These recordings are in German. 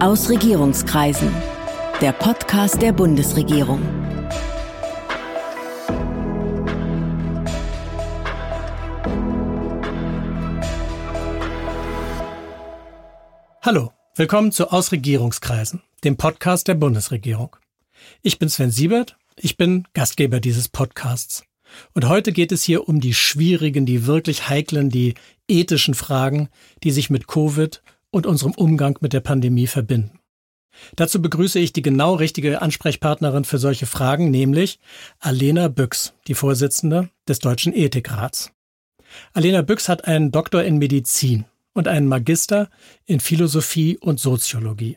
Aus Regierungskreisen. Der Podcast der Bundesregierung. Hallo, willkommen zu Aus Regierungskreisen, dem Podcast der Bundesregierung. Ich bin Sven Siebert, ich bin Gastgeber dieses Podcasts. Und heute geht es hier um die schwierigen, die wirklich heiklen, die ethischen Fragen, die sich mit Covid und unserem Umgang mit der Pandemie verbinden. Dazu begrüße ich die genau richtige Ansprechpartnerin für solche Fragen, nämlich Alena Büchs, die Vorsitzende des Deutschen Ethikrats. Alena Büchs hat einen Doktor in Medizin und einen Magister in Philosophie und Soziologie.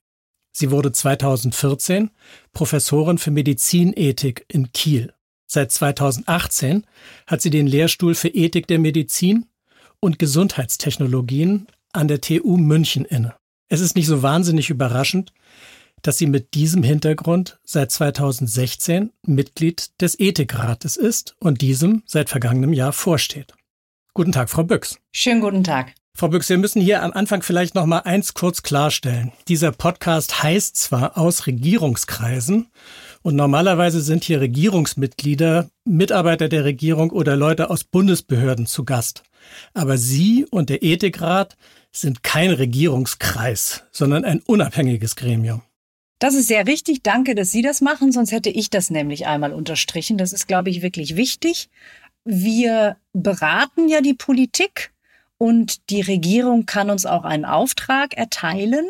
Sie wurde 2014 Professorin für Medizinethik in Kiel. Seit 2018 hat sie den Lehrstuhl für Ethik der Medizin und Gesundheitstechnologien an der TU München inne. Es ist nicht so wahnsinnig überraschend, dass sie mit diesem Hintergrund seit 2016 Mitglied des Ethikrates ist und diesem seit vergangenem Jahr vorsteht. Guten Tag, Frau Büchs. Schönen guten Tag. Frau Büchs, wir müssen hier am Anfang vielleicht noch mal eins kurz klarstellen. Dieser Podcast heißt zwar aus Regierungskreisen und normalerweise sind hier Regierungsmitglieder, Mitarbeiter der Regierung oder Leute aus Bundesbehörden zu Gast. Aber Sie und der Ethikrat sind kein Regierungskreis, sondern ein unabhängiges Gremium. Das ist sehr richtig. Danke, dass Sie das machen, sonst hätte ich das nämlich einmal unterstrichen. Das ist, glaube ich, wirklich wichtig. Wir beraten ja die Politik und die Regierung kann uns auch einen Auftrag erteilen,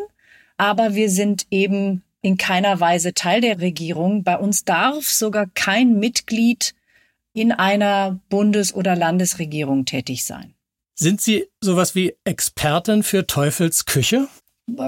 aber wir sind eben in keiner Weise Teil der Regierung. Bei uns darf sogar kein Mitglied in einer Bundes- oder Landesregierung tätig sein. Sind Sie sowas wie Expertin für Teufels Küche?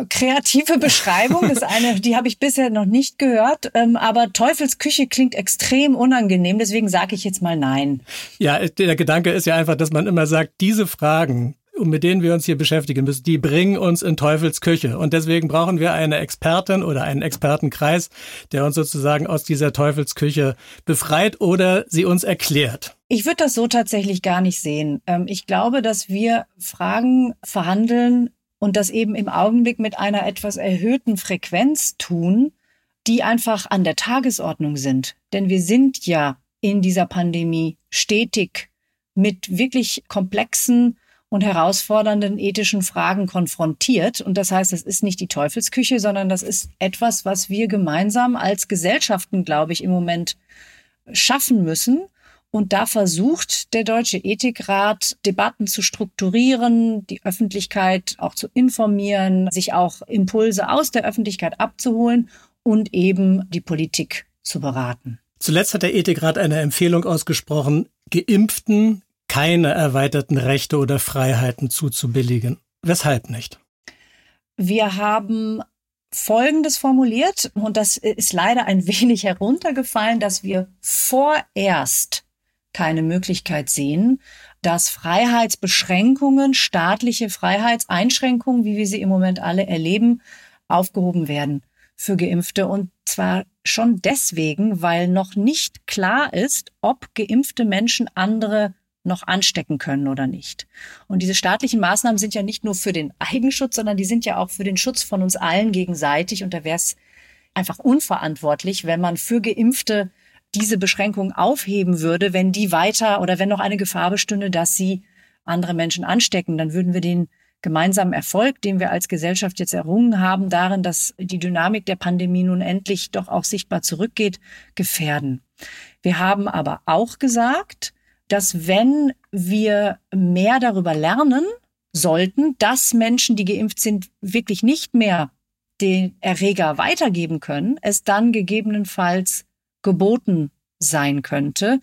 kreative Beschreibung. Das eine, die habe ich bisher noch nicht gehört. Ähm, aber Teufelsküche klingt extrem unangenehm, deswegen sage ich jetzt mal nein. Ja, der Gedanke ist ja einfach, dass man immer sagt, diese Fragen, mit denen wir uns hier beschäftigen müssen, die bringen uns in Teufels Küche. Und deswegen brauchen wir eine Expertin oder einen Expertenkreis, der uns sozusagen aus dieser Teufelsküche befreit oder sie uns erklärt. Ich würde das so tatsächlich gar nicht sehen. Ähm, ich glaube, dass wir Fragen verhandeln, und das eben im Augenblick mit einer etwas erhöhten Frequenz tun, die einfach an der Tagesordnung sind. Denn wir sind ja in dieser Pandemie stetig mit wirklich komplexen und herausfordernden ethischen Fragen konfrontiert. Und das heißt, es ist nicht die Teufelsküche, sondern das ist etwas, was wir gemeinsam als Gesellschaften, glaube ich, im Moment schaffen müssen. Und da versucht der Deutsche Ethikrat, Debatten zu strukturieren, die Öffentlichkeit auch zu informieren, sich auch Impulse aus der Öffentlichkeit abzuholen und eben die Politik zu beraten. Zuletzt hat der Ethikrat eine Empfehlung ausgesprochen, Geimpften keine erweiterten Rechte oder Freiheiten zuzubilligen. Weshalb nicht? Wir haben Folgendes formuliert, und das ist leider ein wenig heruntergefallen, dass wir vorerst keine Möglichkeit sehen, dass Freiheitsbeschränkungen, staatliche Freiheitseinschränkungen, wie wir sie im Moment alle erleben, aufgehoben werden für Geimpfte. Und zwar schon deswegen, weil noch nicht klar ist, ob geimpfte Menschen andere noch anstecken können oder nicht. Und diese staatlichen Maßnahmen sind ja nicht nur für den Eigenschutz, sondern die sind ja auch für den Schutz von uns allen gegenseitig. Und da wäre es einfach unverantwortlich, wenn man für Geimpfte diese Beschränkung aufheben würde, wenn die weiter oder wenn noch eine Gefahr bestünde, dass sie andere Menschen anstecken, dann würden wir den gemeinsamen Erfolg, den wir als Gesellschaft jetzt errungen haben, darin, dass die Dynamik der Pandemie nun endlich doch auch sichtbar zurückgeht, gefährden. Wir haben aber auch gesagt, dass wenn wir mehr darüber lernen sollten, dass Menschen, die geimpft sind, wirklich nicht mehr den Erreger weitergeben können, es dann gegebenenfalls geboten sein könnte,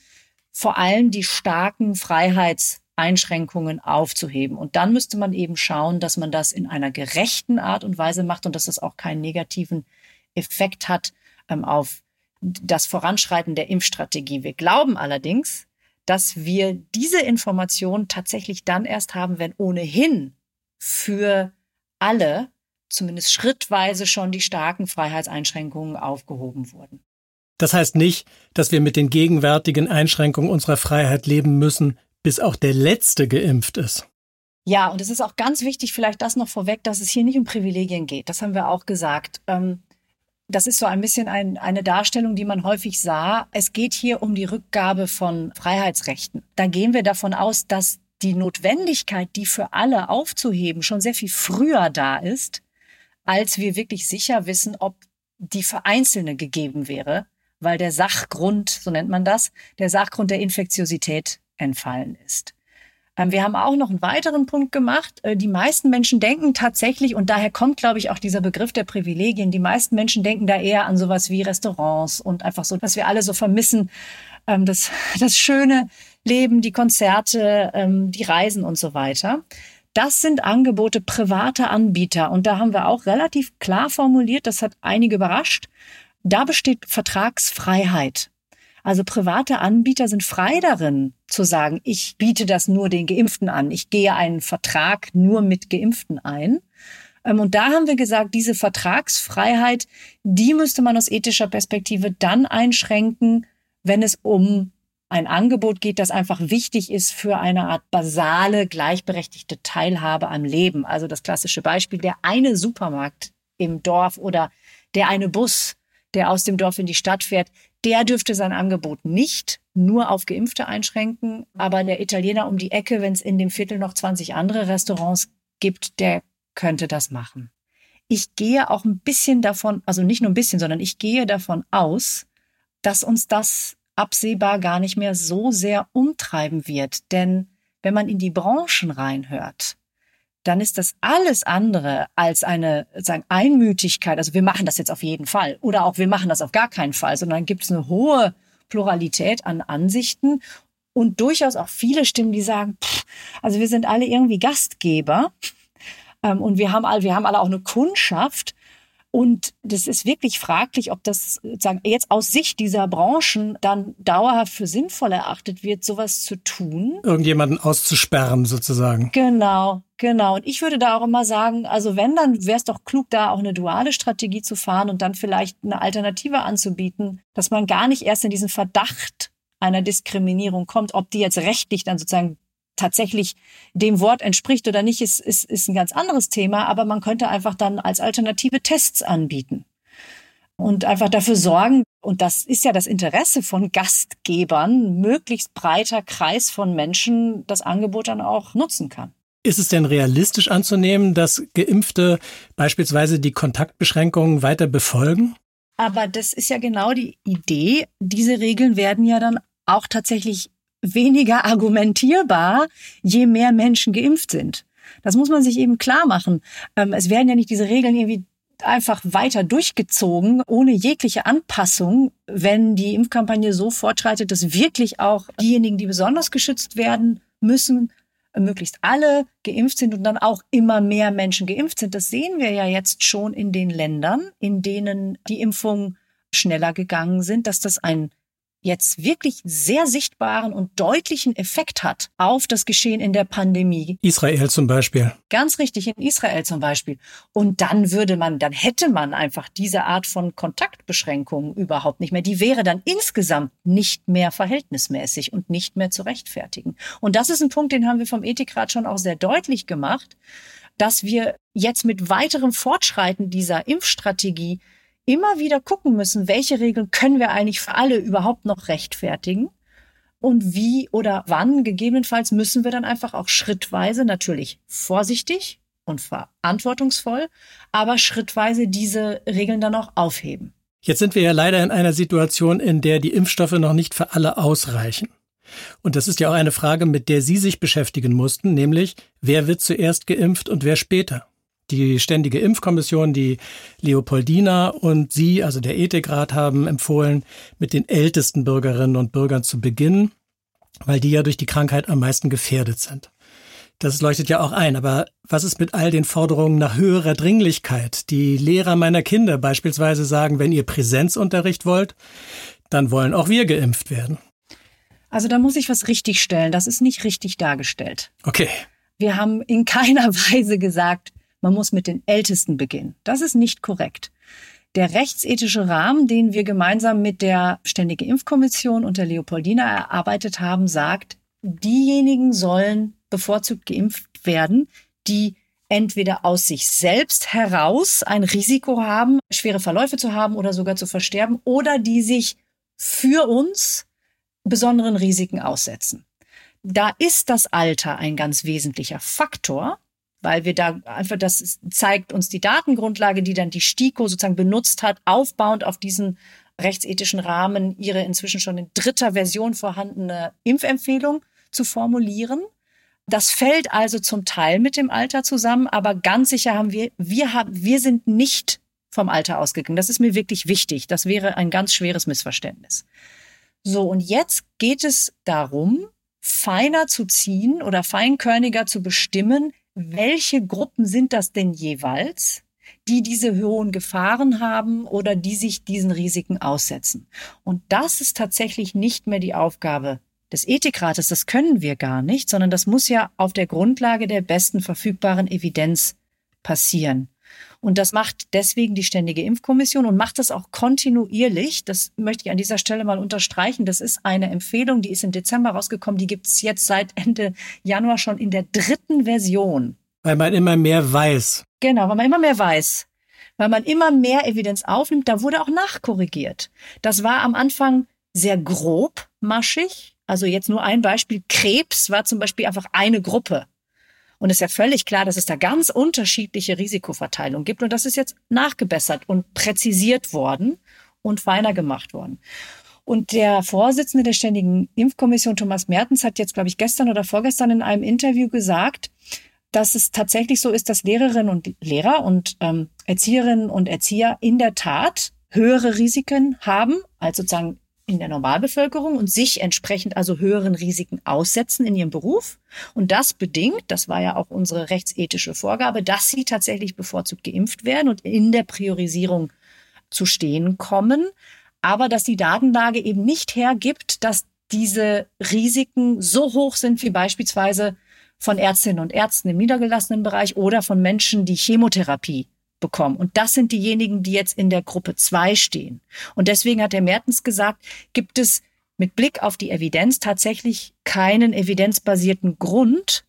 vor allem die starken Freiheitseinschränkungen aufzuheben. Und dann müsste man eben schauen, dass man das in einer gerechten Art und Weise macht und dass das auch keinen negativen Effekt hat ähm, auf das Voranschreiten der Impfstrategie. Wir glauben allerdings, dass wir diese Information tatsächlich dann erst haben, wenn ohnehin für alle zumindest schrittweise schon die starken Freiheitseinschränkungen aufgehoben wurden. Das heißt nicht, dass wir mit den gegenwärtigen Einschränkungen unserer Freiheit leben müssen, bis auch der Letzte geimpft ist. Ja, und es ist auch ganz wichtig, vielleicht das noch vorweg, dass es hier nicht um Privilegien geht. Das haben wir auch gesagt. Ähm, das ist so ein bisschen ein, eine Darstellung, die man häufig sah. Es geht hier um die Rückgabe von Freiheitsrechten. Da gehen wir davon aus, dass die Notwendigkeit, die für alle aufzuheben, schon sehr viel früher da ist, als wir wirklich sicher wissen, ob die für Einzelne gegeben wäre, weil der Sachgrund, so nennt man das, der Sachgrund der Infektiosität entfallen ist. Ähm, wir haben auch noch einen weiteren Punkt gemacht. Äh, die meisten Menschen denken tatsächlich, und daher kommt, glaube ich, auch dieser Begriff der Privilegien, die meisten Menschen denken da eher an sowas wie Restaurants und einfach so, dass wir alle so vermissen, ähm, das, das schöne Leben, die Konzerte, ähm, die Reisen und so weiter. Das sind Angebote privater Anbieter. Und da haben wir auch relativ klar formuliert, das hat einige überrascht, da besteht Vertragsfreiheit. Also private Anbieter sind frei darin zu sagen, ich biete das nur den Geimpften an. Ich gehe einen Vertrag nur mit Geimpften ein. Ähm, und da haben wir gesagt, diese Vertragsfreiheit, die müsste man aus ethischer Perspektive dann einschränken, wenn es um ein Angebot geht, das einfach wichtig ist für eine Art basale, gleichberechtigte Teilhabe am Leben. Also das klassische Beispiel, der eine Supermarkt im Dorf oder der eine Bus, der aus dem Dorf in die Stadt fährt, der dürfte sein Angebot nicht nur auf Geimpfte einschränken. Aber der Italiener um die Ecke, wenn es in dem Viertel noch 20 andere Restaurants gibt, der könnte das machen. Ich gehe auch ein bisschen davon, also nicht nur ein bisschen, sondern ich gehe davon aus, dass uns das absehbar gar nicht mehr so sehr umtreiben wird. Denn wenn man in die Branchen reinhört, dann ist das alles andere als eine sagen, Einmütigkeit. Also wir machen das jetzt auf jeden Fall oder auch wir machen das auf gar keinen Fall, sondern gibt es eine hohe Pluralität an Ansichten und durchaus auch viele Stimmen, die sagen, pff, also wir sind alle irgendwie Gastgeber ähm, und wir haben alle, wir haben alle auch eine Kundschaft und das ist wirklich fraglich, ob das sagen, jetzt aus Sicht dieser Branchen dann dauerhaft für sinnvoll erachtet wird, sowas zu tun. Irgendjemanden auszusperren sozusagen. Genau, genau. Und ich würde da auch immer sagen, also wenn, dann wäre es doch klug, da auch eine duale Strategie zu fahren und dann vielleicht eine Alternative anzubieten, dass man gar nicht erst in diesen Verdacht einer Diskriminierung kommt, ob die jetzt rechtlich dann sozusagen tatsächlich dem Wort entspricht oder nicht, ist, ist, ist ein ganz anderes Thema. Aber man könnte einfach dann als Alternative Tests anbieten und einfach dafür sorgen, und das ist ja das Interesse von Gastgebern, möglichst breiter Kreis von Menschen das Angebot dann auch nutzen kann. Ist es denn realistisch anzunehmen, dass Geimpfte beispielsweise die Kontaktbeschränkungen weiter befolgen? Aber das ist ja genau die Idee. Diese Regeln werden ja dann auch tatsächlich weniger argumentierbar, je mehr Menschen geimpft sind. Das muss man sich eben klar machen. Ähm, es werden ja nicht diese Regeln irgendwie einfach weiter durchgezogen, ohne jegliche Anpassung, wenn die Impfkampagne so fortschreitet, dass wirklich auch diejenigen, die besonders geschützt werden müssen, möglichst alle geimpft sind und dann auch immer mehr Menschen geimpft sind. Das sehen wir ja jetzt schon in den Ländern, in denen die Impfungen schneller gegangen sind, dass das ein jetzt wirklich sehr sichtbaren und deutlichen Effekt hat auf das Geschehen in der Pandemie. Israel zum Beispiel. Ganz richtig, in Israel zum Beispiel. Und dann würde man, dann hätte man einfach diese Art von Kontaktbeschränkungen überhaupt nicht mehr. Die wäre dann insgesamt nicht mehr verhältnismäßig und nicht mehr zu rechtfertigen. Und das ist ein Punkt, den haben wir vom Ethikrat schon auch sehr deutlich gemacht, dass wir jetzt mit weiterem Fortschreiten dieser Impfstrategie immer wieder gucken müssen, welche Regeln können wir eigentlich für alle überhaupt noch rechtfertigen und wie oder wann gegebenenfalls müssen wir dann einfach auch schrittweise natürlich vorsichtig und verantwortungsvoll, aber schrittweise diese Regeln dann auch aufheben. Jetzt sind wir ja leider in einer Situation, in der die Impfstoffe noch nicht für alle ausreichen. Und das ist ja auch eine Frage, mit der Sie sich beschäftigen mussten, nämlich wer wird zuerst geimpft und wer später? Die Ständige Impfkommission, die Leopoldina und Sie, also der Ethikrat, haben empfohlen, mit den ältesten Bürgerinnen und Bürgern zu beginnen, weil die ja durch die Krankheit am meisten gefährdet sind. Das leuchtet ja auch ein. Aber was ist mit all den Forderungen nach höherer Dringlichkeit? Die Lehrer meiner Kinder beispielsweise sagen, wenn ihr Präsenzunterricht wollt, dann wollen auch wir geimpft werden. Also da muss ich was richtigstellen. Das ist nicht richtig dargestellt. Okay. Wir haben in keiner Weise gesagt, man muss mit den Ältesten beginnen. Das ist nicht korrekt. Der rechtsethische Rahmen, den wir gemeinsam mit der Ständige Impfkommission und der Leopoldina erarbeitet haben, sagt, diejenigen sollen bevorzugt geimpft werden, die entweder aus sich selbst heraus ein Risiko haben, schwere Verläufe zu haben oder sogar zu versterben, oder die sich für uns besonderen Risiken aussetzen. Da ist das Alter ein ganz wesentlicher Faktor, weil wir da einfach, das zeigt uns die Datengrundlage, die dann die STIKO sozusagen benutzt hat, aufbauend auf diesen rechtsethischen Rahmen, ihre inzwischen schon in dritter Version vorhandene Impfempfehlung zu formulieren. Das fällt also zum Teil mit dem Alter zusammen, aber ganz sicher haben wir, wir haben, wir sind nicht vom Alter ausgegangen. Das ist mir wirklich wichtig. Das wäre ein ganz schweres Missverständnis. So, und jetzt geht es darum, feiner zu ziehen oder feinkörniger zu bestimmen, welche Gruppen sind das denn jeweils, die diese hohen Gefahren haben oder die sich diesen Risiken aussetzen. Und das ist tatsächlich nicht mehr die Aufgabe des Ethikrates. Das können wir gar nicht, sondern das muss ja auf der Grundlage der besten verfügbaren Evidenz passieren. Und das macht deswegen die Ständige Impfkommission und macht das auch kontinuierlich. Das möchte ich an dieser Stelle mal unterstreichen. Das ist eine Empfehlung, die ist im Dezember rausgekommen. Die gibt es jetzt seit Ende Januar schon in der dritten Version. Weil man immer mehr weiß. Genau, weil man immer mehr weiß. Weil man immer mehr Evidenz aufnimmt. Da wurde auch nachkorrigiert. Das war am Anfang sehr grob maschig. Also jetzt nur ein Beispiel. Krebs war zum Beispiel einfach eine Gruppe. Und es ist ja völlig klar, dass es da ganz unterschiedliche Risikoverteilungen gibt. Und das ist jetzt nachgebessert und präzisiert worden und feiner gemacht worden. Und der Vorsitzende der Ständigen Impfkommission, Thomas Mertens, hat jetzt, glaube ich, gestern oder vorgestern in einem Interview gesagt, dass es tatsächlich so ist, dass Lehrerinnen und Lehrer und ähm, Erzieherinnen und Erzieher in der Tat höhere Risiken haben als sozusagen in der Normalbevölkerung und sich entsprechend also höheren Risiken aussetzen in ihrem Beruf. Und das bedingt, das war ja auch unsere rechtsethische Vorgabe, dass sie tatsächlich bevorzugt geimpft werden und in der Priorisierung zu stehen kommen. Aber dass die Datenlage eben nicht hergibt, dass diese Risiken so hoch sind wie beispielsweise von Ärztinnen und Ärzten im niedergelassenen Bereich oder von Menschen, die Chemotherapie bekommen. Und das sind diejenigen, die jetzt in der Gruppe zwei stehen. Und deswegen hat der Mertens gesagt, gibt es mit Blick auf die Evidenz tatsächlich keinen evidenzbasierten Grund,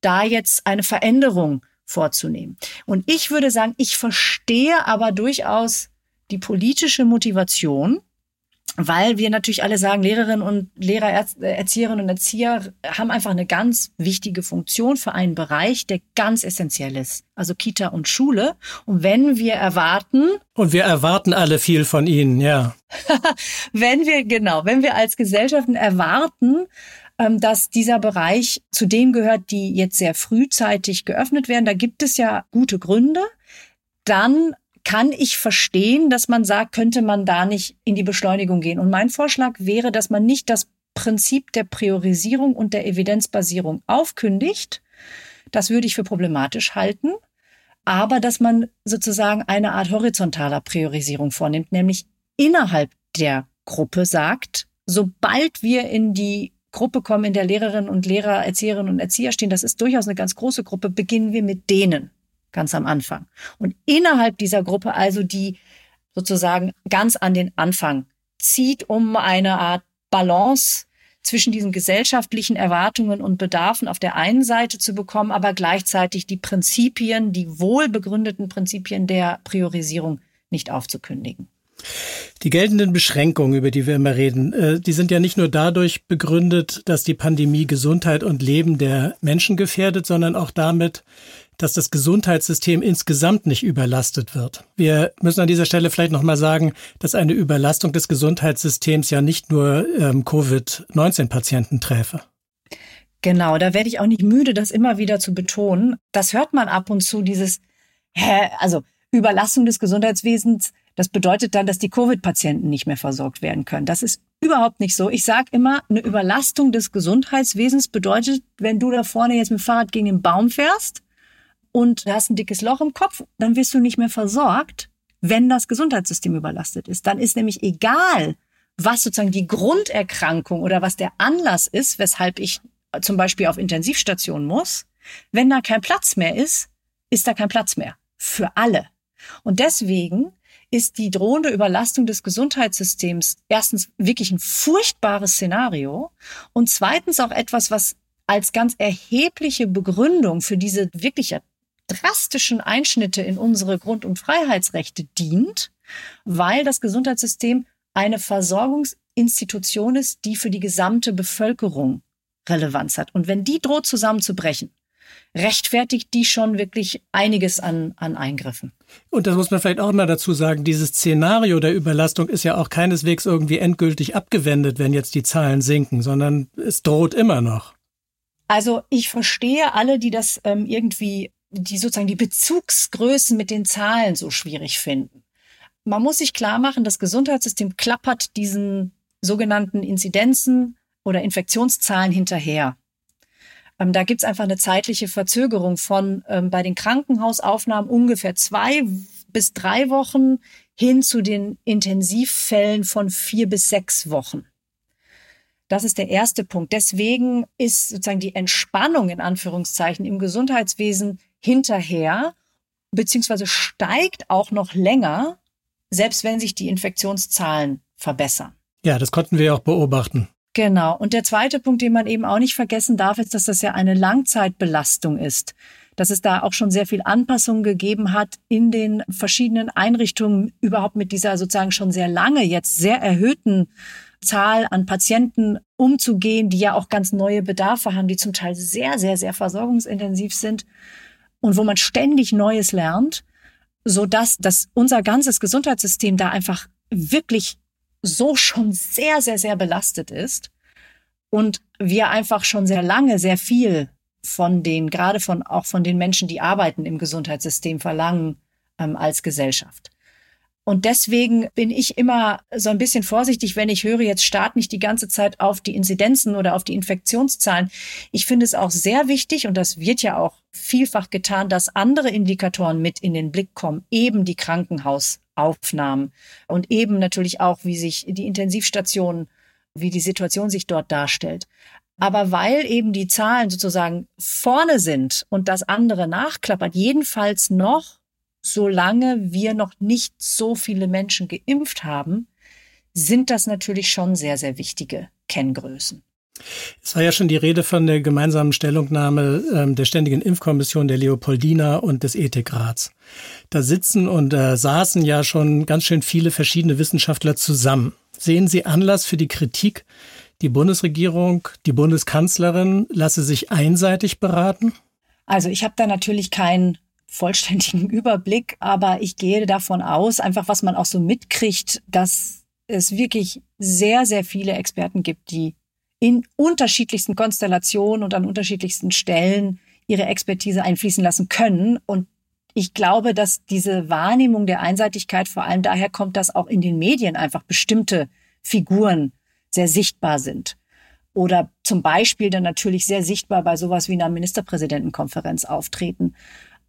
da jetzt eine Veränderung vorzunehmen. Und ich würde sagen, ich verstehe aber durchaus die politische Motivation, weil wir natürlich alle sagen, Lehrerinnen und Lehrer, Erzieherinnen und Erzieher haben einfach eine ganz wichtige Funktion für einen Bereich, der ganz essentiell ist. Also Kita und Schule. Und wenn wir erwarten. Und wir erwarten alle viel von ihnen, ja. wenn wir, genau, wenn wir als Gesellschaften erwarten, ähm, dass dieser Bereich zu denen gehört, die jetzt sehr frühzeitig geöffnet werden, da gibt es ja gute Gründe, dann kann ich verstehen, dass man sagt, könnte man da nicht in die Beschleunigung gehen. Und mein Vorschlag wäre, dass man nicht das Prinzip der Priorisierung und der Evidenzbasierung aufkündigt. Das würde ich für problematisch halten. Aber dass man sozusagen eine Art horizontaler Priorisierung vornimmt, nämlich innerhalb der Gruppe sagt, sobald wir in die Gruppe kommen, in der Lehrerinnen und Lehrer, Erzieherinnen und Erzieher stehen, das ist durchaus eine ganz große Gruppe, beginnen wir mit denen ganz am Anfang. Und innerhalb dieser Gruppe also die sozusagen ganz an den Anfang zieht, um eine Art Balance zwischen diesen gesellschaftlichen Erwartungen und Bedarfen auf der einen Seite zu bekommen, aber gleichzeitig die Prinzipien, die wohlbegründeten Prinzipien der Priorisierung nicht aufzukündigen. Die geltenden Beschränkungen, über die wir immer reden, äh, die sind ja nicht nur dadurch begründet, dass die Pandemie Gesundheit und Leben der Menschen gefährdet, sondern auch damit, dass das Gesundheitssystem insgesamt nicht überlastet wird. Wir müssen an dieser Stelle vielleicht nochmal sagen, dass eine Überlastung des Gesundheitssystems ja nicht nur ähm, Covid-19-Patienten träfe. Genau, da werde ich auch nicht müde, das immer wieder zu betonen. Das hört man ab und zu, dieses, hä, also Überlastung des Gesundheitswesens, das bedeutet dann, dass die Covid-Patienten nicht mehr versorgt werden können. Das ist überhaupt nicht so. Ich sage immer, eine Überlastung des Gesundheitswesens bedeutet, wenn du da vorne jetzt mit dem Fahrrad gegen den Baum fährst, und du hast ein dickes Loch im Kopf, dann wirst du nicht mehr versorgt, wenn das Gesundheitssystem überlastet ist. Dann ist nämlich egal, was sozusagen die Grunderkrankung oder was der Anlass ist, weshalb ich zum Beispiel auf Intensivstation muss. Wenn da kein Platz mehr ist, ist da kein Platz mehr. Für alle. Und deswegen ist die drohende Überlastung des Gesundheitssystems erstens wirklich ein furchtbares Szenario und zweitens auch etwas, was als ganz erhebliche Begründung für diese wirklich drastischen Einschnitte in unsere Grund- und Freiheitsrechte dient, weil das Gesundheitssystem eine Versorgungsinstitution ist, die für die gesamte Bevölkerung Relevanz hat. Und wenn die droht zusammenzubrechen, rechtfertigt die schon wirklich einiges an, an Eingriffen. Und das muss man vielleicht auch mal dazu sagen, dieses Szenario der Überlastung ist ja auch keineswegs irgendwie endgültig abgewendet, wenn jetzt die Zahlen sinken, sondern es droht immer noch. Also ich verstehe alle, die das ähm, irgendwie, die sozusagen die Bezugsgrößen mit den Zahlen so schwierig finden. Man muss sich klar machen, das Gesundheitssystem klappert diesen sogenannten Inzidenzen oder Infektionszahlen hinterher. Ähm, da gibt's einfach eine zeitliche Verzögerung von ähm, bei den Krankenhausaufnahmen ungefähr zwei bis drei Wochen hin zu den Intensivfällen von vier bis sechs Wochen. Das ist der erste Punkt. Deswegen ist sozusagen die Entspannung in Anführungszeichen im Gesundheitswesen hinterher, beziehungsweise steigt auch noch länger, selbst wenn sich die Infektionszahlen verbessern. Ja, das konnten wir auch beobachten. Genau. Und der zweite Punkt, den man eben auch nicht vergessen darf, ist, dass das ja eine Langzeitbelastung ist. Dass es da auch schon sehr viel Anpassung gegeben hat in den verschiedenen Einrichtungen, überhaupt mit dieser sozusagen schon sehr lange, jetzt sehr erhöhten Zahl an Patienten umzugehen, die ja auch ganz neue Bedarfe haben, die zum Teil sehr, sehr, sehr versorgungsintensiv sind und wo man ständig Neues lernt, so dass das unser ganzes Gesundheitssystem da einfach wirklich so schon sehr, sehr, sehr belastet ist und wir einfach schon sehr lange sehr viel von den, gerade von, auch von den Menschen, die arbeiten im Gesundheitssystem verlangen ähm, als Gesellschaft. Und deswegen bin ich immer so ein bisschen vorsichtig, wenn ich höre, jetzt start nicht die ganze Zeit auf die Inzidenzen oder auf die Infektionszahlen. Ich finde es auch sehr wichtig, und das wird ja auch vielfach getan, dass andere Indikatoren mit in den Blick kommen, eben die Krankenhausaufnahmen und eben natürlich auch, wie sich die Intensivstationen, wie die Situation sich dort darstellt. Aber weil eben die Zahlen sozusagen vorne sind und das andere nachklappert, jedenfalls noch solange wir noch nicht so viele Menschen geimpft haben, sind das natürlich schon sehr, sehr wichtige Kenngrößen. Es war ja schon die Rede von der gemeinsamen Stellungnahme ähm, der Ständigen Impfkommission der Leopoldina und des Ethikrats. Da sitzen und äh, saßen ja schon ganz schön viele verschiedene Wissenschaftler zusammen. Sehen Sie Anlass für die Kritik, die Bundesregierung, die Bundeskanzlerin lasse sich einseitig beraten? Also ich habe da natürlich keinen vollständigen Überblick, aber ich gehe davon aus, einfach was man auch so mitkriegt, dass es wirklich sehr, sehr viele Experten gibt, die in unterschiedlichsten Konstellationen und an unterschiedlichsten Stellen ihre Expertise einfließen lassen können. Und ich glaube, dass diese Wahrnehmung der Einseitigkeit vor allem daher kommt, dass auch in den Medien einfach bestimmte Figuren sehr sichtbar sind. Oder zum Beispiel dann natürlich sehr sichtbar bei sowas wie einer Ministerpräsidentenkonferenz auftreten.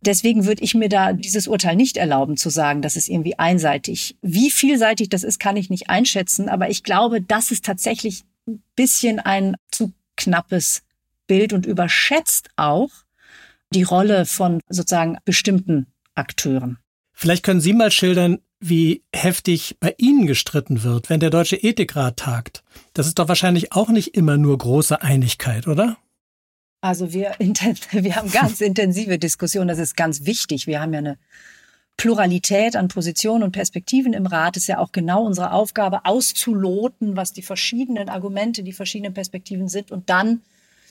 Deswegen würde ich mir da dieses Urteil nicht erlauben zu sagen, dass es irgendwie einseitig. Wie vielseitig das ist, kann ich nicht einschätzen, aber ich glaube, das ist tatsächlich ein bisschen ein zu knappes Bild und überschätzt auch die Rolle von sozusagen bestimmten Akteuren. Vielleicht können Sie mal schildern, wie heftig bei Ihnen gestritten wird, wenn der Deutsche Ethikrat tagt. Das ist doch wahrscheinlich auch nicht immer nur große Einigkeit, oder? Also wir, wir haben ganz intensive Diskussionen, das ist ganz wichtig. Wir haben ja eine Pluralität an Positionen und Perspektiven im Rat. Das ist ja auch genau unsere Aufgabe, auszuloten, was die verschiedenen Argumente, die verschiedenen Perspektiven sind und dann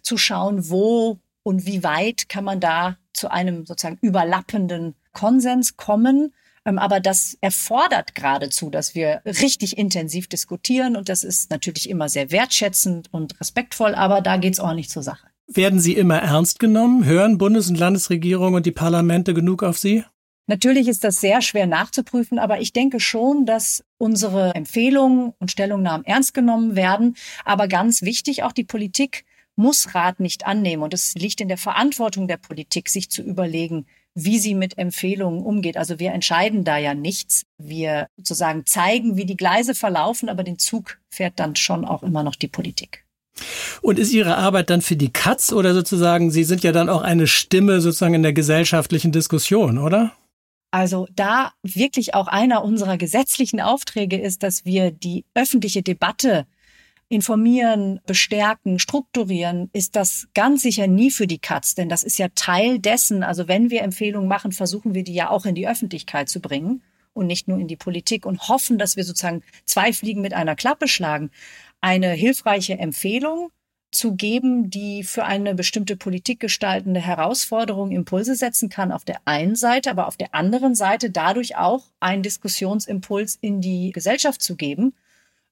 zu schauen, wo und wie weit kann man da zu einem sozusagen überlappenden Konsens kommen. Ähm, aber das erfordert geradezu, dass wir richtig intensiv diskutieren. Und das ist natürlich immer sehr wertschätzend und respektvoll, aber da geht's ordentlich zur Sache. Werden Sie immer ernst genommen? Hören Bundes- und Landesregierung und die Parlamente genug auf Sie? Natürlich ist das sehr schwer nachzuprüfen, aber ich denke schon, dass unsere Empfehlungen und Stellungnahmen ernst genommen werden. Aber ganz wichtig, auch die Politik muss Rat nicht annehmen. Und es liegt in der Verantwortung der Politik, sich zu überlegen, wie sie mit Empfehlungen umgeht. Also wir entscheiden da ja nichts. Wir sozusagen zeigen, wie die Gleise verlaufen, aber den Zug fährt dann schon auch immer noch die Politik. Und ist Ihre Arbeit dann für die Katz oder sozusagen, Sie sind ja dann auch eine Stimme sozusagen in der gesellschaftlichen Diskussion, oder? Also da wirklich auch einer unserer gesetzlichen Aufträge ist, dass wir die öffentliche Debatte informieren, bestärken, strukturieren, ist das ganz sicher nie für die Katz, denn das ist ja Teil dessen. Also wenn wir Empfehlungen machen, versuchen wir die ja auch in die Öffentlichkeit zu bringen und nicht nur in die Politik und hoffen, dass wir sozusagen zwei Fliegen mit einer Klappe schlagen. Eine hilfreiche Empfehlung zu geben, die für eine bestimmte Politik gestaltende Herausforderung Impulse setzen kann auf der einen Seite, aber auf der anderen Seite dadurch auch einen Diskussionsimpuls in die Gesellschaft zu geben.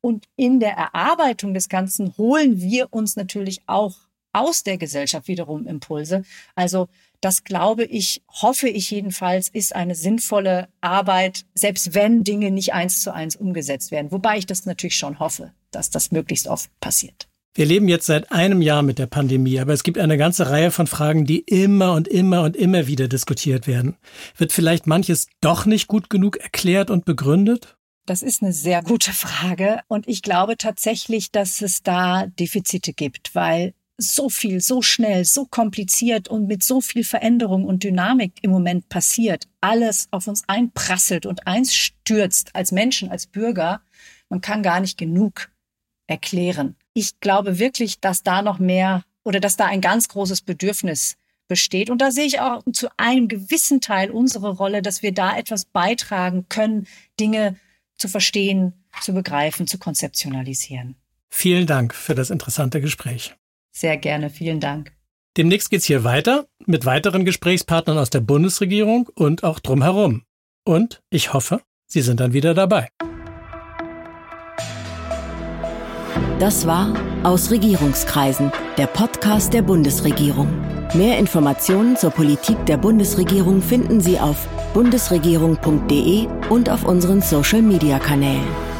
Und in der Erarbeitung des Ganzen holen wir uns natürlich auch aus der Gesellschaft wiederum Impulse. Also das glaube ich, hoffe ich jedenfalls, ist eine sinnvolle Arbeit, selbst wenn Dinge nicht eins zu eins umgesetzt werden. Wobei ich das natürlich schon hoffe, dass das möglichst oft passiert. Wir leben jetzt seit einem Jahr mit der Pandemie, aber es gibt eine ganze Reihe von Fragen, die immer und immer und immer wieder diskutiert werden. Wird vielleicht manches doch nicht gut genug erklärt und begründet? Das ist eine sehr gute Frage und ich glaube tatsächlich, dass es da Defizite gibt, weil so viel, so schnell, so kompliziert und mit so viel Veränderung und Dynamik im Moment passiert, alles auf uns einprasselt und einstürzt als Menschen, als Bürger, man kann gar nicht genug erklären. Ich glaube wirklich, dass da noch mehr oder dass da ein ganz großes Bedürfnis besteht. Und da sehe ich auch zu einem gewissen Teil unsere Rolle, dass wir da etwas beitragen können, Dinge zu verstehen, zu begreifen, zu konzeptionalisieren. Vielen Dank für das interessante Gespräch. Sehr gerne, vielen Dank. Demnächst geht's hier weiter mit weiteren Gesprächspartnern aus der Bundesregierung und auch drumherum. Und ich hoffe, Sie sind dann wieder dabei. Das war Aus Regierungskreisen, der Podcast der Bundesregierung. Mehr Informationen zur Politik der Bundesregierung finden Sie auf bundesregierung.de und auf unseren Social-Media-Kanälen.